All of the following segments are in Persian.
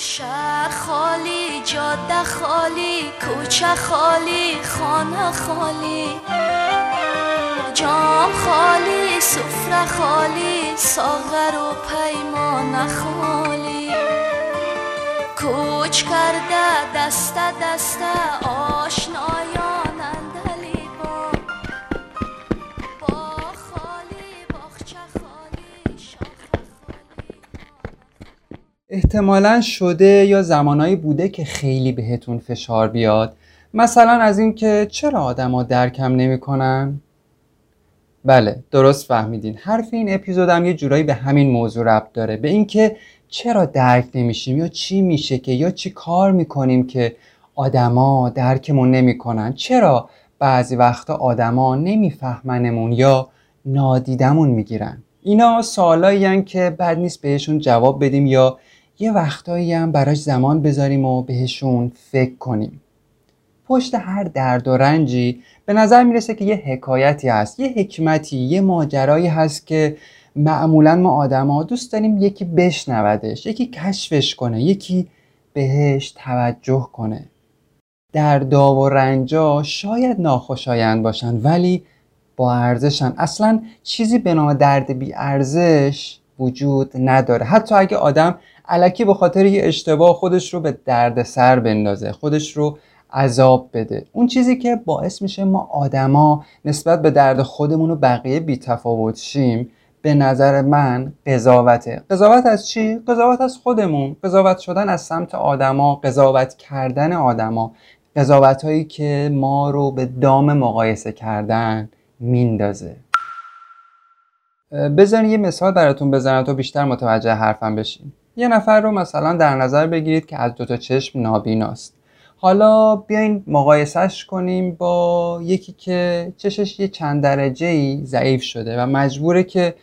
شهر خالی جاده خالی کوچه خالی خانه خالی. جام خالی سفره خالی ساغر و پیمان خالی. کوچ کرده دست دست آشنایان احتمالا شده یا زمانایی بوده که خیلی بهتون فشار بیاد. مثلا از اینکه چرا آدما درکم نمی‌کنن؟ بله درست فهمیدین. حرف این اپیزودم یه جورایی به همین موضوع ربط داره. به اینکه چرا درک نمیشیم یا چی میشه که یا چی کار می‌کنیم که آدما درکمون نمی‌کنن؟ چرا بعضی وقتا آدما نمیفهمنمون یا نادیدمون می‌گیرن؟ اینا سوالایی که بد نیست بهشون جواب بدیم یا یه وقتایی هم براش زمان بذاریم و بهشون فکر کنیم. پشت هر درد و رنجی به نظر می‌رسه که یه حکایتی هست یه حکمتی یه ماجرایی هست که معمولا ما آدما دوست داریم یکی بشنودش یکی کشفش کنه یکی بهش توجه کنه. دردا و رنجا شاید ناخوشایند باشن ولی با ارزشن. اصلا چیزی به نام درد بی ارزش وجود نداره. حتی اگه آدم علکی به خاطر یه اشتباه خودش رو به درد سر بندازه خودش رو عذاب بده. اون چیزی که باعث میشه ما آدما نسبت به درد خودمون و بقیه بی تفاوت شیم به نظر من قضاوته. قضاوت از چی؟ قضاوت از خودمون. قضاوت شدن از سمت آدما قضاوت کردن آدما. قضاوت هایی که ما رو به دام مقایسه کردن میندازه. بذارین یه مثال براتون بزنم تا بیشتر متوجه حرفم بشین. یه نفر رو مثلا در نظر بگیرید که از دوتا چشم نابیناست حالا بیاین مقایسهش کنیم با یکی که چشش یه چند درجه ای ضعیف شده و مجبوره که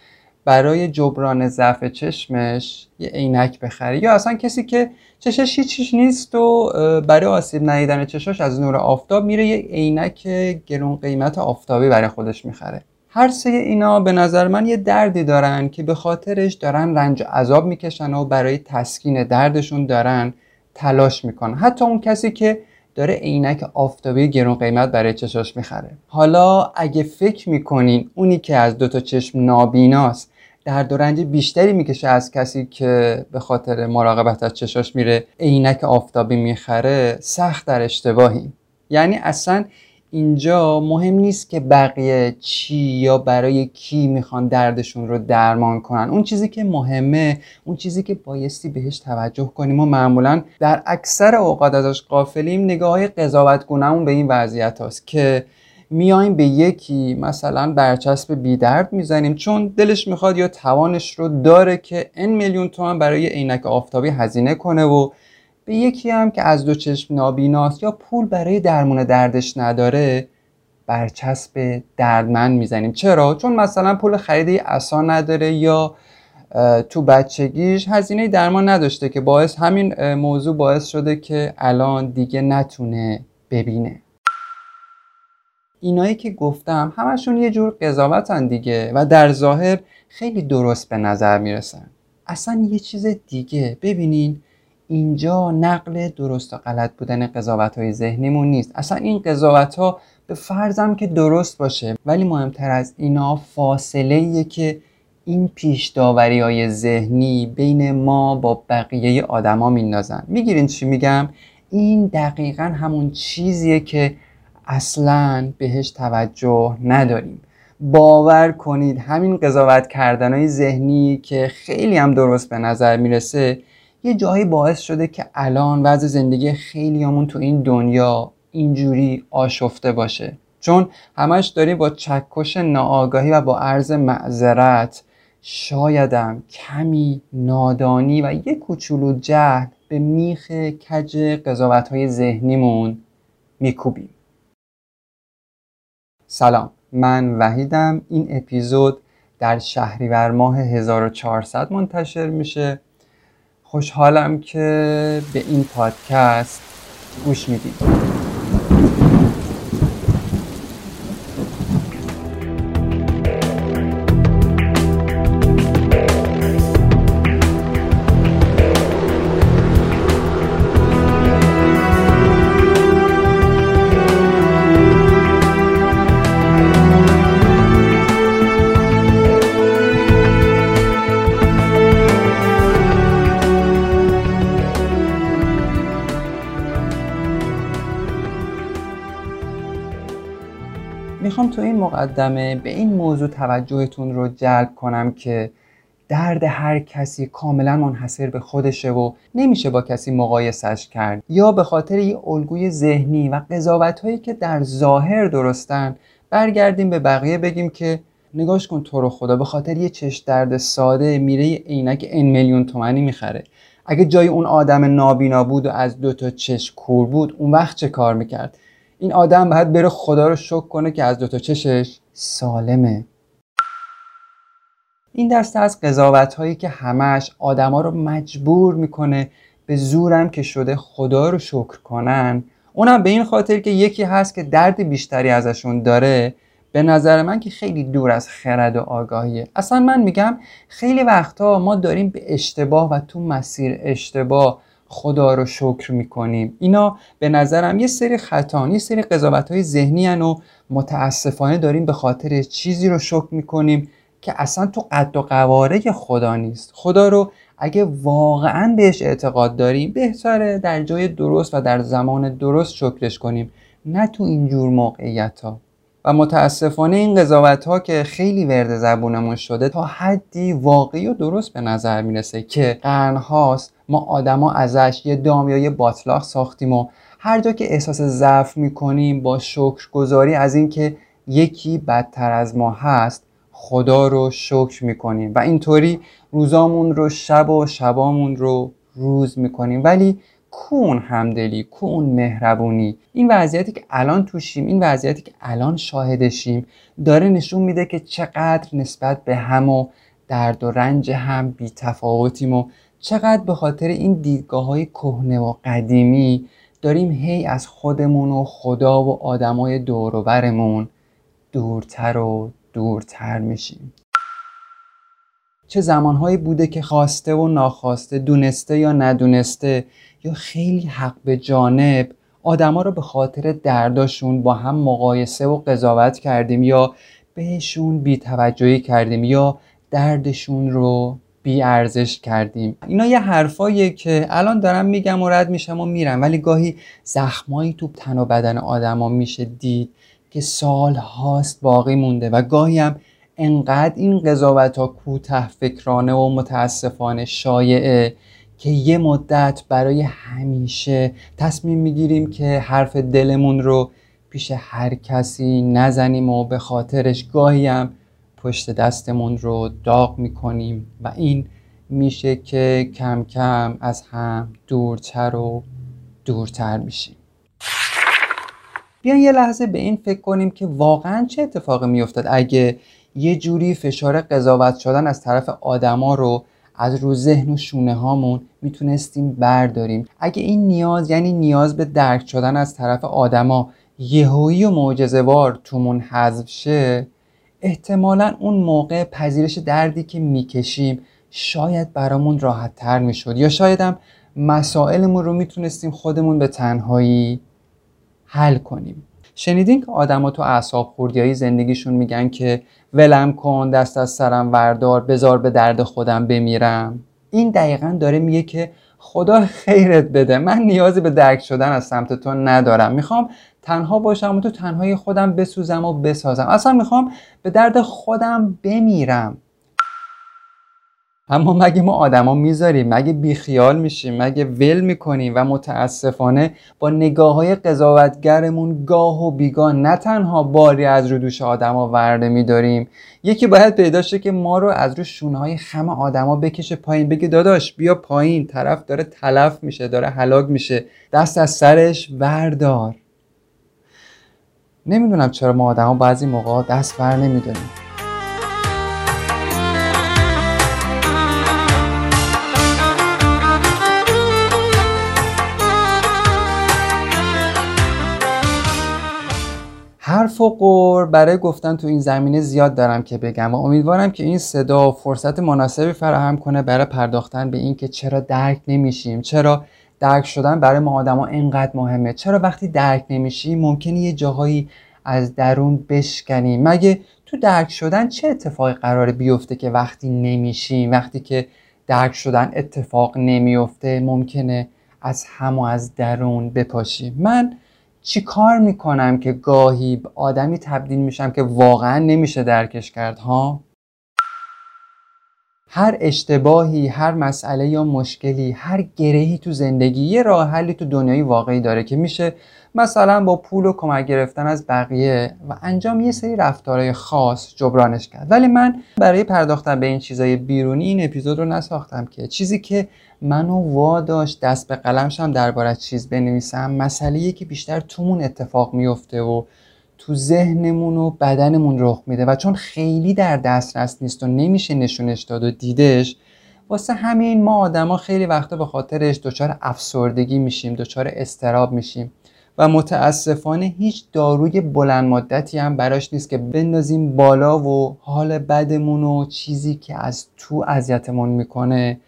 برای جبران ضعف چشمش یه عینک بخره. یا اصلا کسی که چشش هیچیش نیست و برای آسیب ندیدن چشاش از نور آفتاب میره یه عینک گرون قیمت آفتابی برای خودش می‌خره. هر سه اینا به نظر من یه دردی دارن که به خاطرش دارن رنج و عذاب می‌کشن و برای تسکین دردشون دارن تلاش می‌کنن. حتی اون کسی که داره عینک آفتابی گرون قیمت برای چشاش می‌خره. حالا اگه فکر می‌کنین اونی که از دوتا چشم نابیناست درد و رنج بیشتری می‌کشه از کسی که به خاطر مراقبت از چشاش میره عینک آفتابی می‌خره سخت در اشتباهی. یعنی اصلا اینجا مهم نیست که بقیه چی یا برای کی می‌خوان دردشون رو درمان کنن. اون چیزی که مهمه اون چیزی که بایستی بهش توجه کنیم و معمولا در اکثر اوقات ازش قافلیم نگاه های قضاوت به این وضعیت هاست که میایم به یکی مثلا برچسب بی درد می‌زنیم. چون دلش می‌خواد یا توانش رو داره که ان میلیون تومن برای عینک آفتابی هزینه کنه و به یکی هم که از دو چشم نابیناست یا پول برای درمون دردش نداره برچسب دردمند می‌زنیم. چرا؟ چون مثلا پول خرید اسا نداره یا تو بچگیش هزینه درمان نداشته که باعث همین موضوع باعث شده که الان دیگه نتونه ببینه. اینایی که گفتم همشون یه جور قضاوتن دیگه و در ظاهر خیلی درست به نظر می‌رسن. اصلا یه چیز دیگه. ببینین اینجا نقل درست و غلط بودن قضاوت های ذهنیمون نیست. اصلا این قضاوت ها به فرضم که درست باشه ولی مهمتر از اینا فاصله ایه که این پیش داوری های ذهنی بین ما با بقیه آدما میندازن. می‌گیرین چی میگم؟ این دقیقا همون چیزیه که اصلا بهش توجه نداریم. باور کنید همین قضاوت کردن های ذهنی که خیلی هم درست به نظر می‌رسه یه جایی باعث شده که الان وضع زندگی خیلی همون تو این دنیا اینجوری آشفته باشه. چون همش داریم با چکش ناآگاهی و با عرض معذرت شایدم کمی نادانی و یه کوچولو جهل به میخ کج قضاوت های ذهنیمون میکوبیم. سلام من وحیدم. این اپیزود در شهریور ماه 1400 منتشر میشه. خوشحالم که به این پادکست گوش می‌دید. مقدمه به این موضوع توجهتون رو جلب کنم که درد هر کسی کاملا منحصر به خودشه و نمیشه با کسی مقایسش کرد. یا به خاطر یه الگوی ذهنی و قضاوت هایی که در ظاهر درستن برگردیم به بقیه بگیم که نگاش کن تو رو خدا به خاطر یه چش درد ساده میره عینک ان میلیون تومنی می‌خره. اگه جای اون آدم نابینا بود و از دو تا چش کور بود اون وقت چه کار می‌کرد؟ این آدم باید بره خدا رو شک کنه که از دو تا چشش سالمه. این دسته از قضاوت هایی که همش آدما رو مجبور می‌کنه به زورم که شده خدا رو شکر کنن. اونم به این خاطر که یکی هست که درد بیشتری ازشون داره. به نظر من که خیلی دور از خرد و آگاهیه اصلا من میگم خیلی وقتا ما داریم به اشتباه و تو مسیر اشتباه خدا رو شکر می‌کنیم. اینا به نظرم یه سری خطان یه سری قضاوت های ذهنی و متاسفانه داریم به خاطر چیزی رو شکر می‌کنیم که اصلا تو قد و قواره خدا نیست. خدا رو اگه واقعا بهش اعتقاد داریم بهتره در جای درست و در زمان درست شکرش کنیم. نه تو اینجور موقعیت ها و متاسفانه این قضاوت ها که خیلی ورد زبونمون شده تا حدی واقعی و درست به نظر می‌رسه که قرن هاست ما آدما ازش یه دام یا یه باطلاق ساختیم و هر جا که احساس ضعف می‌کنیم با شکرگزاری از اینکه یکی بدتر از ما هست خدا رو شکر می‌کنیم و اینطوری روزامون رو شب و شبامون رو روز می‌کنیم. ولی کون همدلی کون مهربونی. این وضعیتی که الان توشیم این وضعیتی که الان شاهدشیم داره نشون میده که چقدر نسبت به هم و درد و رنج هم بی تفاوتیم و چقدر به خاطر این دیدگاه های کهنه و قدیمی داریم هی از خودمون و خدا و آدمای دوروبرمون دورتر و دورتر میشیم. چه زمانهایی بوده که خواسته و ناخواسته دونسته یا ندونسته یا خیلی حق به جانب آدما رو به خاطر درداشون با هم مقایسه و قضاوت کردیم یا بهشون بیتوجهی کردیم یا دردشون رو بی ارزش کردیم. اینا یه حرفاییه که الان دارم میگم و رد میشم و میرم. ولی گاهی زخمایی تو تن و بدن آدما میشه دید که سال هاست باقی مونده و گاهی هم انقدر این قضاوت ها کوته فکرانه و متاسفانه شایعه که یه مدت برای همیشه تصمیم می‌گیریم که حرف دلمون رو پیش هر کسی نزنیم و به خاطرش گاهی هم پشت دستمون رو داغ می‌کنیم و این میشه که کم کم از هم دورتر و دورتر میشیم. بیاین یه لحظه به این فکر کنیم که واقعا چه اتفاقی میافتاد؟ اگه یه جوری فشار قضاوت شدن از طرف آدما رو از رو ذهن و شونه هامون می‌تونستیم برداریم. اگه این نیاز یعنی نیاز به درک شدن از طرف آدما یهویی و معجزه‌وار تومون حذف شه احتمالا اون موقع پذیرش دردی که می‌کشیم شاید برامون راحت تر می‌شد. یا شاید هم مسائلمون رو می‌تونستیم خودمون به تنهایی حل کنیم. شنیدین که آدما تو اعصاب خوردیایی زندگیشون میگن که ولم کن دست از سرم وردار بزار به درد خودم بمیرم. این دقیقا داره میگه که خدا خیرت بده. من نیازی به درک شدن از سمت تو ندارم. می‌خوام تنها باشم و تو تنهای خودم بسوزم و بسازم. اصلا می‌خوام به درد خودم بمیرم. اما مگه ما آدما می‌ذاریم؟ مگه بیخیال میشیم؟ مگه ول می‌کنیم و متاسفانه با نگاه های قضاوتگرمون گاه و بیگاه نه تنها باری از رو دوش آدما ورده میداریم یکی باید پیدا شه که ما رو از رو شونه های خم آدما بکشه پایین بگه داداش بیا پایین طرف داره تلف میشه داره هلاک میشه دست از سرش وردار. نمی‌دونم چرا ما آدما بعضی موقع دست بر نمیداریم. حرف و قور برای گفتن تو این زمینه زیاد دارم که بگم و امیدوارم که این صدا فرصت مناسبی فراهم کنه برای پرداختن به اینکه چرا درک نمیشیم چرا درک شدن برای ما آدما اینقدر مهمه چرا وقتی درک نمیشیم ممکنه یه جاهایی از درون بشکنیم مگه تو درک شدن چه اتفاقی قراره بیفته که وقتی نمیشیم وقتی که درک شدن اتفاق نمیفته ممکنه از هم و از درون بپاشیم؟ من چی کار می‌کنم که گاهی آدمی تبدیل میشم که واقعا نمیشه درکش کرد ها؟ هر اشتباهی هر مسئله یا مشکلی هر گرهی تو زندگی یه راه حلی تو دنیای واقعی داره که میشه مثلا با پول و کمک گرفتن از بقیه و انجام یه سری رفتارهای خاص جبرانش کرد. ولی من برای پرداختن به این چیزای بیرونی این اپیزود رو نساختم که چیزی که منو واداشت دست به قلمشم درباره چیز بنویسم مسئله که بیشتر تومون اتفاق میفته و تو ذهنمون و بدنمون رخ میده و چون خیلی در دسترس نیست و نمیشه نشونش داد و دیدش واسه همین ما آدما خیلی وقتا به خاطرش دچار افسردگی میشیم دچار استراب میشیم و متاسفانه هیچ داروی بلند مدتی هم براش نیست که بندازیم بالا و حال بدمون و چیزی که از تو اذیتمون می‌کنه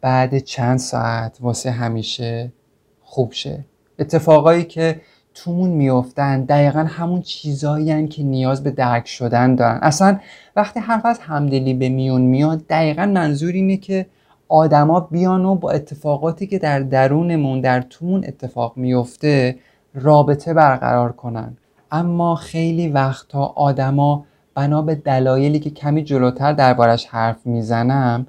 بعد چند ساعت واسه همیشه خوب شه. اتفاقایی که تومون میافتن. دقیقا همون چیزایی که نیاز به درک شدن دارن. اصلا وقتی حرف از همدلی به میون میاد دقیقا منظور اینه که آدما بیان و با اتفاقاتی که در درونمون در تومون اتفاق میفته رابطه برقرار کنن. اما خیلی وقتا آدما بنا به دلایلی که کمی جلوتر دربارش حرف می‌زنم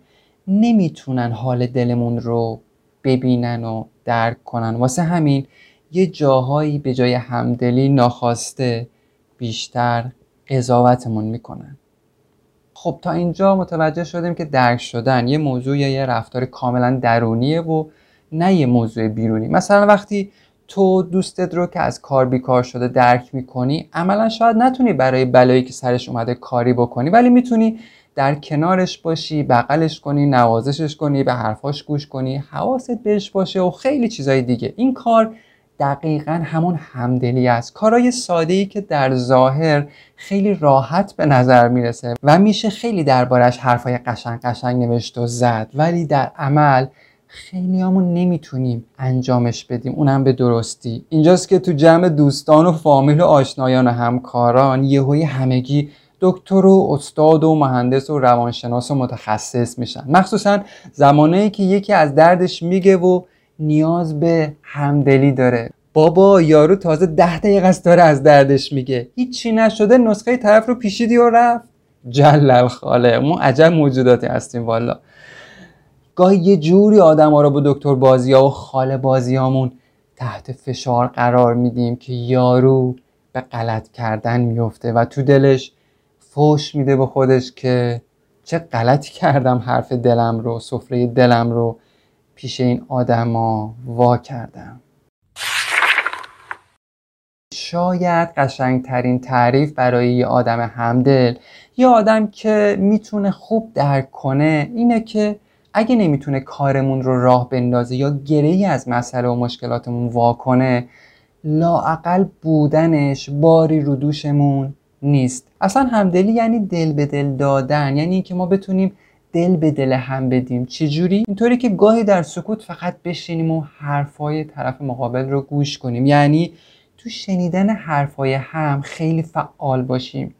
نمی‌تونن حال دلمون رو ببینن و درک کنن. واسه همین یه جاهایی به جای همدلی ناخواسته بیشتر قضاوتمون می‌کنن خب تا اینجا متوجه شدیم که درک شدن یه موضوع یا یه رفتار کاملا درونیه و نه یه موضوع بیرونی. مثلا وقتی تو دوستت رو که از کار بیکار شده درک می‌کنی عملا شاید نتونی برای بلایی که سرش اومده کاری بکنی ولی می‌تونی در کنارش باشی بغلش کنی نوازشش کنی به حرفاش گوش کنی حواست بهش باشه و خیلی چیزای دیگه. این کار دقیقا همون همدلی است. کارای ساده ای که در ظاهر خیلی راحت به نظر می‌رسه و میشه خیلی دربارش حرفای قشنگ قشنگ نوشت و زد ولی در عمل خیلی همون نمی‌تونیم انجامش بدیم. اونم به درستی. اینجاست که تو جمع دوستان و فامیل و آشنایان و همکاران یهوی همگی دکتر و استاد و مهندس و روانشناس و متخصص میشن. مخصوصا زمانایی که یکی از دردش میگه و نیاز به همدلی داره. بابا یارو تازه ده دقیقه است داره از دردش میگه. هیچی نشده نسخه طرف رو پیشیدی و رفت. جلل خاله. ما عجب موجوداتی هستیم والا. گاهی یه جوری آدم ها رو با دکتر بازی ها و خاله بازی هامون تحت فشار قرار میدیم که یارو به غلط کردن میفته و تو دلش فوش میده به خودش که چه غلطی کردم حرف دلم رو سفره دلم رو. پیش این آدما وا کردم. شاید قشنگترین تعریف برای یه آدم همدل یه آدم که می‌تونه خوب درک کنه اینه که اگه نمی‌تونه کارمون رو راه بندازه یا گره از مسئله و مشکلاتمون وا کنه لاعقل بودنش باری رو دوشمون نیست. اصلا همدلی یعنی دل به دل دادن یعنی اینکه ما بتونیم دل به دل هم بدیم. چجوری؟ اینطوری که گاهی در سکوت فقط بشینیم و حرفای طرف مقابل رو گوش کنیم. یعنی تو شنیدن حرفای هم خیلی فعال باشیم.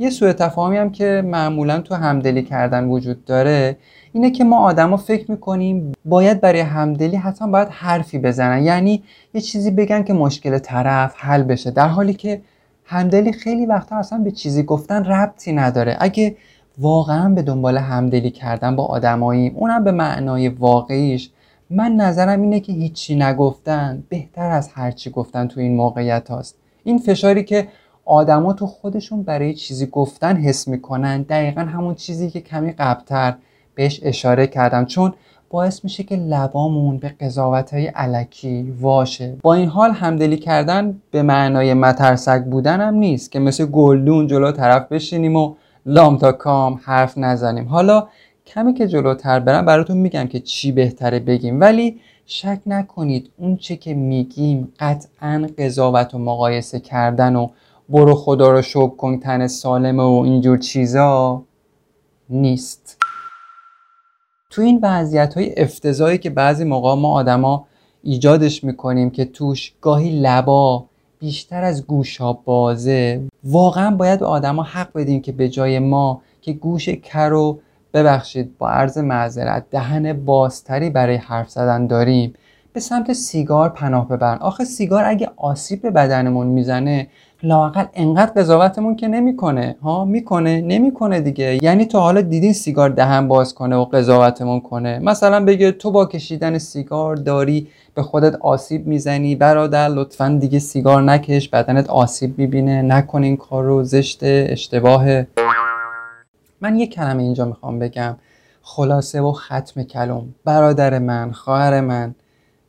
یه سوء تفاهمی هم که معمولا تو همدلی کردن وجود داره اینه که ما آدما فکر می‌کنیم باید برای همدلی حتما باید حرفی بزنن. یعنی یه چیزی بگن که مشکل طرف حل بشه. در حالی که همدلی خیلی وقتا اصلا به چیزی گفتن ربطی نداره. اگه واقعا به دنبال همدلی کردن با آدمایی اونم به معنای واقعیش. من نظرم اینه که هیچی نگفتن بهتر از هرچی گفتن تو این موقعیت هاست. این فشاری که آدما تو خودشون برای چیزی گفتن حس می‌کنن دقیقا همون چیزی که کمی قبلتر بهش اشاره کردم. چون باعث میشه که لبامون به قضاوت های علکی واشه. با این حال همدلی کردن به معنای مترسک بودن هم نیست که مثل گلدون جلو طرف بشینیم و لام تا کام حرف نزنیم. حالا کمی که جلوتر برم براتون میگم که چی بهتره بگیم. ولی شک نکنید اون چه که میگیم قطعا قضاوت و مقایسه کردن و برو خدا رو شکر کن تن سالمه و اینجور چیزا نیست. تو این وضعیت های افتضایی که بعضی موقع ما آدما ایجادش می‌کنیم که توش گاهی لبا بیشتر از گوشا بازه. واقعا باید به آدما حق بدیم که به جای ما که گوش کر و ببخشید با عرض معذرت دهن بازتری برای حرف زدن داریم. به سمت سیگار پناه ببرن. آخه سیگار اگه آسیب به بدنمون می‌زنه لاقل انقدر قضاوتمون که نمی‌کنه ها؟ می‌کنه نمی‌کنه دیگه. یعنی تا حالا دیدین سیگار دهن باز کنه و قضاوتمون کنه. مثلا بگه تو با کشیدن سیگار داری به خودت آسیب می‌زنی. برادر لطفا دیگه سیگار نکش بدنت آسیب می‌بینه. نکن این کار رو زشت اشتباهه من یه کلمه اینجا می‌خوام بگم. خلاصه و ختم کلم برادر من خواهر من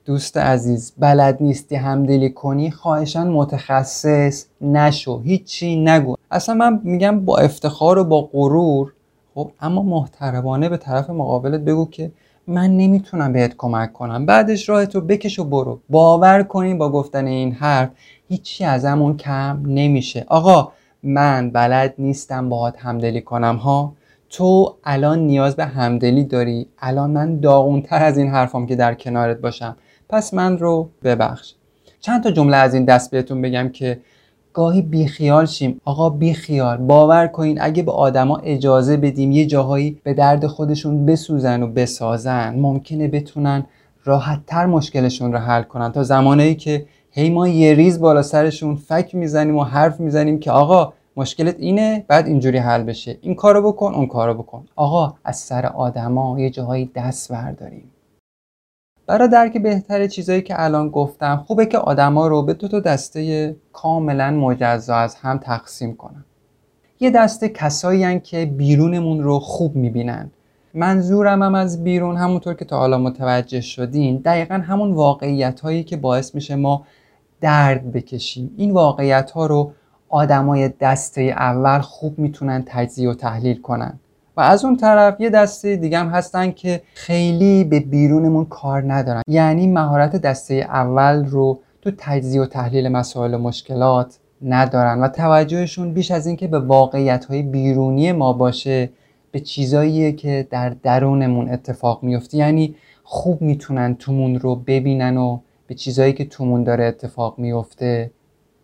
دوست عزیز بلد نیستی همدلی کنی؟ خواهشان متخصص نشو هیچی نگو. اصلا من میگم با افتخار و با غرور خب اما محترمانه به طرف مقابلت بگو که من نمی‌تونم بهت کمک کنم. بعدش راه تو بکش و برو. باور کنین با گفتن این حرف هیچی ازمون کم نمیشه. آقا من بلد نیستم باهات همدلی کنم ها؟ تو الان نیاز به همدلی داری؟ الان من داغونتر از این حرفام که در کنارت باشم. پس من رو ببخش. چند تا جمله از این دست بهتون بگم که گاهی بیخیال شیم. آقا بیخیال باور کنین اگه به آدما اجازه بدیم یه جاهایی به درد خودشون بسوزن و بسازن ممکنه بتونن راحتتر مشکلشون رو حل کنن. تا زمانی که هی ما یه ریز بالا سرشون فک می‌زنیم و حرف می‌زنیم که آقا مشکلت اینه بعد اینجوری حل بشه. این کارو بکن اون کارو بکن. آقا از سر آدما یه جاهایی دست برداریم. برای درک بهتر چیزایی که الان گفتم خوبه که آدما رو به دو تا دسته کاملا مجزا از هم تقسیم کنم یه دسته کسایی که بیرونمون رو خوب می‌بینن. منظورم هم از بیرون همونطور که تا حالا متوجه شدین دقیقا همون واقعیت هایی که باعث میشه ما درد بکشیم. این واقعیت ها رو آدمای دسته اول خوب می‌تونن تجزیه و تحلیل کنن. و از اون طرف یه دسته دیگه هم هستن که خیلی به بیرونمون کار ندارن. یعنی مهارت دسته اول رو تو تجزیه و تحلیل مسائل و مشکلات ندارن و توجهشون بیش از اینکه به واقعیت های بیرونی ما باشه به چیزاییه که در درونمون اتفاق میفته یعنی خوب می‌تونن تومون رو ببینن و به چیزایی که تومون داره اتفاق میفته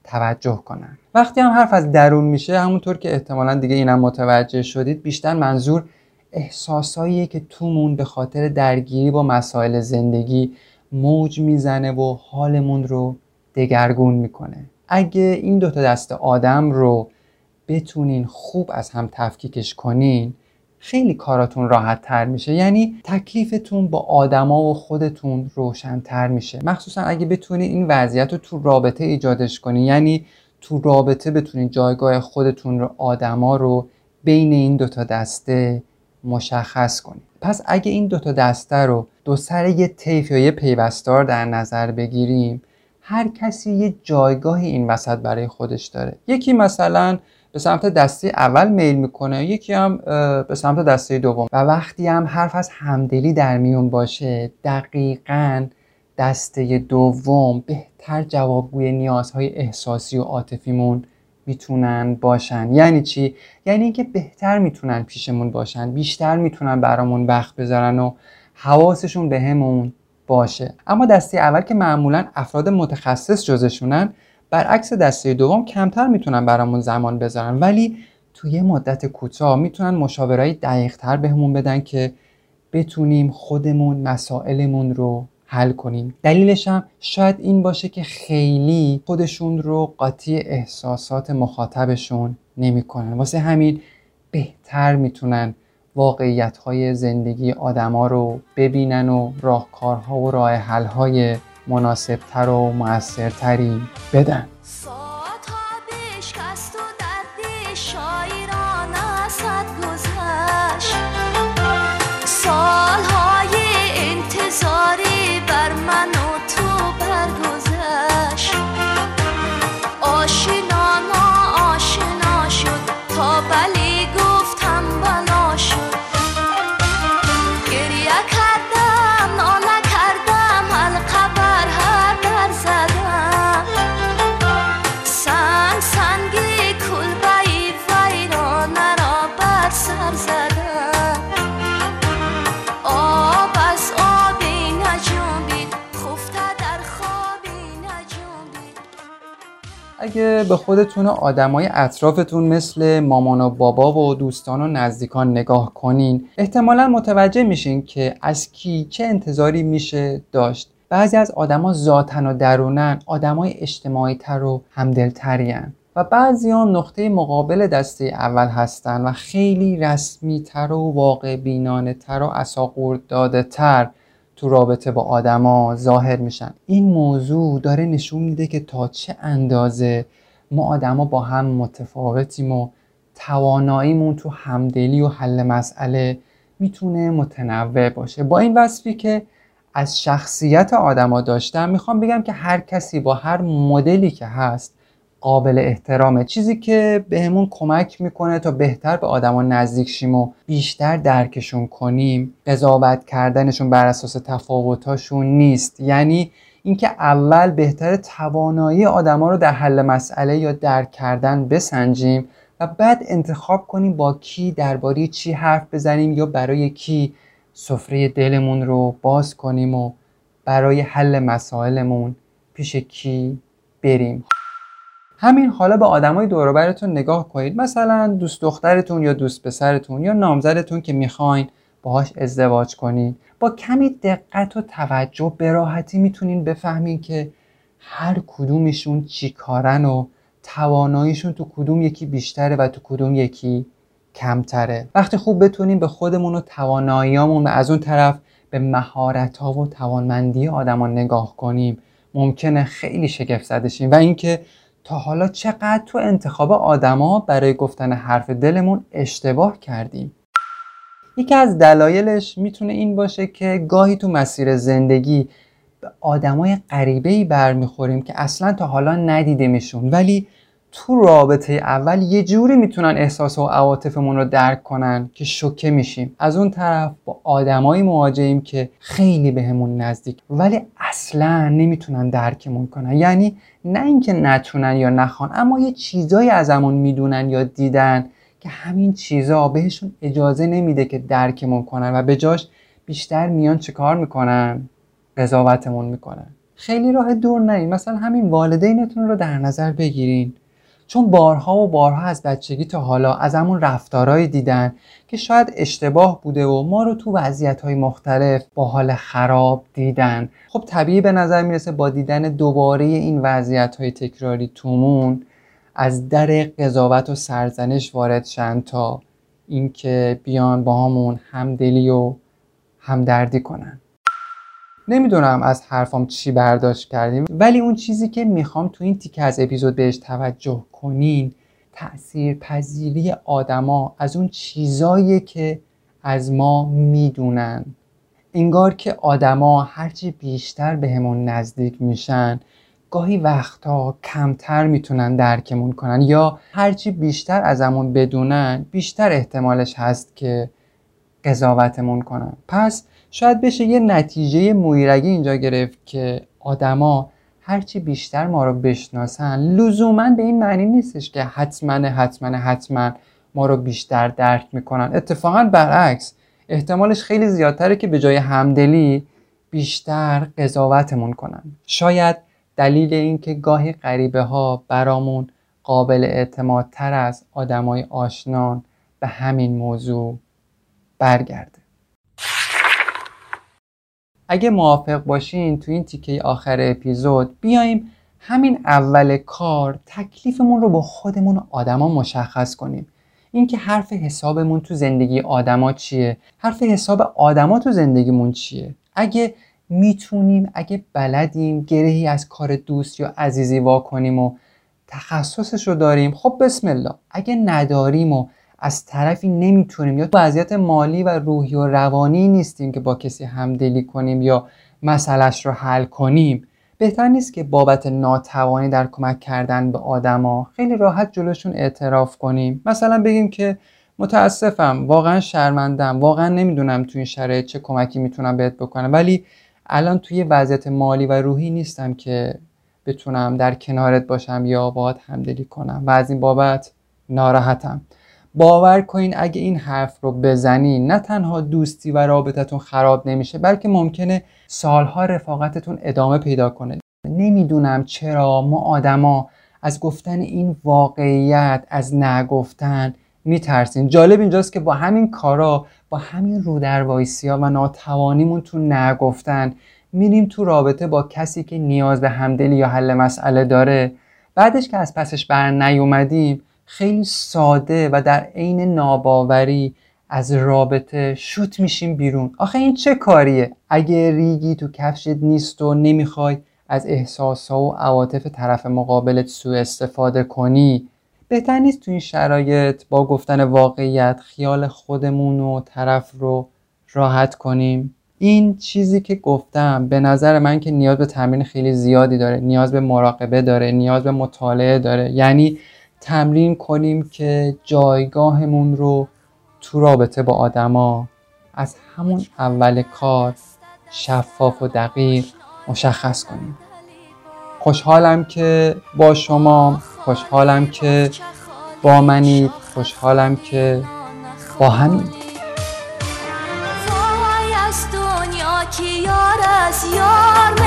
توجه کنن. وقتی هم حرف از درون میشه همونطور که احتمالا دیگه اینم متوجه شدید بیشتر منظور احساساییه که تومون به خاطر درگیری با مسائل زندگی موج می‌زنه و حالمون رو دگرگون می‌کنه. اگه این دوتا دست آدم رو بتونین خوب از هم تفکیکش کنین خیلی کاراتون راحت تر میشه. یعنی تکلیفتون با آدما و خودتون روشنتر میشه. مخصوصا اگه بتونین این وضعیت رو تو رابطه ایجادش کنین. یعنی تو رابطه بتونین جایگاه خودتون رو آدما رو بین این دوتا دسته مشخص کنید. پس اگه این دوتا دسته رو دو سر یه طیف یا یه پیوستار در نظر بگیریم هر کسی یه جایگاه این وسط برای خودش داره. یکی مثلا به سمت دسته اول میل می‌کنه یکی هم به سمت دسته دوم. و وقتی هم حرف از همدلی در میون باشه دقیقا دسته دوم بهتر جوابگوی نیازهای احساسی و عاطفیمون می‌تونن باشن. یعنی چی؟ یعنی اینکه بهتر می‌تونن پیشمون باشن بیشتر می‌تونن برامون وقت بذارن و حواسشون بهمون باشه. اما دسته اول که معمولا افراد متخصص جزشونن برعکس دسته دوم کمتر می‌تونن برامون زمان بذارن. ولی توی مدت کوتاه می‌تونن مشاورهای دقیق تر بهمون بدن که بتونیم خودمون مسائلمون رو حل کنیم. دلیلش هم شاید این باشه که خیلی خودشون رو قاطی احساسات مخاطبشون نمی‌کنن. واسه همین بهتر می‌تونن واقعیت های زندگی آدما رو ببینن و راهکارها و راه حل های مناسبتر و موثرتری بدن. اگه به خودتون و آدمای اطرافتون مثل مامان و بابا و دوستان و نزدیکان نگاه کنین. احتمالا متوجه میشین که از کی چه انتظاری میشه داشت. بعضی از آدما ذاتن و درونن آدمای اجتماعی تر و همدلترین. و بعضی هم نقطه مقابل دسته اول هستن و خیلی رسمی تر و واقع بینانه تر و اساقورد داده تر تو رابطه با آدما ظاهر میشن. این موضوع داره نشون میده که تا چه اندازه ما آدما با هم متفاوتیم و تواناییمون تو همدلی و حل مسئله می‌تونه متنوع باشه. با این وصفی که از شخصیت آدما داشتم می‌خوام بگم که هر کسی با هر مدلی که هست قابل احترامه. چیزی که بهمون کمک می‌کنه تا بهتر به آدما نزدیک شیم و بیشتر درکشون کنیم قضاوت کردنشون بر اساس تفاوتاشون نیست. یعنی اینکه اول بهتر توانایی آدما رو در حل مسئله یا درک کردن بسنجیم و بعد انتخاب کنیم با کی درباره چی حرف بزنیم یا برای کی سفره دلمون رو باز کنیم و برای حل مسائلمون پیش کی بریم. همین حالا به آدمای دور براتون نگاه کنید. مثلا دوست دخترتون یا دوست پسرتون یا نامزدتون که می‌خواین باهاش ازدواج کنید با کمی دقت و توجه به راحتی می‌تونین بفهمین که هر کدومشون چی کارن و تواناییشون تو کدوم یکی بیشتره و تو کدوم یکی کمتره. وقتی خوب بتونیم به خودمون و تواناییامون و از اون طرف به مهارت ها و توانمندی آدما نگاه کنیم ممکنه خیلی شگفت زده شیم و اینکه تا حالا چقدر تو انتخاب آدما برای گفتن حرف دلمون اشتباه کردیم؟ یکی از دلایلش می‌تونه این باشه که گاهی تو مسیر زندگی به آدمای غریبه ای برمیخوریم که اصلا تا حالا ندیدیمشون ولی تو رابطه اول یه جوری می‌تونن احساس و عواطفمون رو درک کنن که شوکه میشیم. از اون طرف با آدمایی مواجهیم که خیلی بهمون نزدیک ولی اصلا نمی‌تونن درکمون کنن. یعنی نه اینکه نتونن یا نخوان اما یه چیزایی ازمون می‌دونن یا دیدن که همین چیزا بهشون اجازه نمیده که درکمون کنن و به جاش بیشتر میان چیکار می‌کنن؟ قضاوتمون می‌کنن. خیلی راه دور نرین. مثلا همین والدینتون رو در نظر بگیرین. چون بارها و بارها از بچگی تا حالا از همون رفتارهایی دیدن که شاید اشتباه بوده و ما رو تو وضعیت های مختلف با حال خراب دیدن. خب طبیعی به نظر می‌رسه با دیدن دوباره این وضعیت های تکراری تومون از در قضاوت و سرزنش وارد شن تا اینکه بیان با همون همدلی و همدردی کنن. نمی‌دونم از حرفام چی برداشت کردیم ولی اون چیزی که می‌خوام تو این تیکه از اپیزود بهش توجه کنین تأثیر پذیری آدما از اون چیزایی که از ما می‌دونن. انگار که آدما هرچی بیشتر بهمون نزدیک میشن گاهی وقتها کمتر می‌تونن درکمون کنن یا هرچی بیشتر ازمون بدونن بیشتر احتمالش هست که قضاوتمون کنن. پس شاید بشه یه نتیجه مویرگی اینجا گرفت که آدما هرچی بیشتر ما رو بشناسن لزوما به این معنی نیستش که حتما حتما حتما ما رو بیشتر درک می‌کنن. اتفاقا برعکس احتمالش خیلی زیادتره که به جای همدلی بیشتر قضاوتمون کنن. شاید دلیل اینکه گاهی غریبه ها برامون قابل اعتماد تر از آدمای آشنان به همین موضوع برگرده. اگه موافق باشین تو این تیکه آخر اپیزود بیایم همین اول کار تکلیفمون رو با خودمون آدما مشخص کنیم. اینکه حرف حسابمون تو زندگی آدما چیه؟ حرف حساب آدما تو زندگیمون چیه؟ اگه می‌تونیم اگه بلدیم گرهی از کار دوست یا عزیزی وا کنیم و تخصصش رو داریم خب بسم الله. اگه نداریم و از طرفی نمی‌تونیم. یا وضعیت مالی و روحی و روانی نیستیم که با کسی همدلی کنیم یا مسئلش رو حل کنیم. بهتر نیست که بابت ناتوانی در کمک کردن به آدما خیلی راحت جلوشون اعتراف کنیم. مثلا بگیم که متاسفم واقعا شرمندم واقعا نمی‌دونم تو این شرایط چه کمکی می‌تونم بهت بکنم. ولی الان توی وضعیت مالی و روحی نیستم که بتونم در کنارت باشم یا باهات همدلی کنم. و از این بابت ناراحتم. باور کنین اگه این حرف رو بزنین نه تنها دوستی و رابطتون خراب نمیشه بلکه ممکنه سالها رفاقتتون ادامه پیدا کنه. نمی‌دونم چرا ما آدما از گفتن این واقعیت از نگفتن میترسیم. جالب اینجاست که با همین کارا با همین رو در ها و ناتوانیمون تو نگفتن میریم تو رابطه با کسی که نیاز به همدلی یا حل مسئله داره. بعدش که از پسش بر نیومدیم خیلی ساده و در عین ناباوری از رابطه شوت میشیم بیرون. آخه این چه کاریه؟ اگه ریگی تو کفشت نیست و نمی‌خوای از احساسها و عواطف طرف مقابلت سوء استفاده کنی بهتر نیست تو این شرایط با گفتن واقعیت خیال خودمون و طرف رو راحت کنیم؟ این چیزی که گفتم به نظر من که نیاز به تمرین خیلی زیادی داره نیاز به مراقبه داره نیاز به مطالعه داره. یعنی تمرین کنیم که جایگاهمون رو تو رابطه با آدما از همون اول کار شفاف و دقیق مشخص کنیم. خوشحالم که با شما خوشحالم که با منید خوشحالم که با همین. از دنیا از یار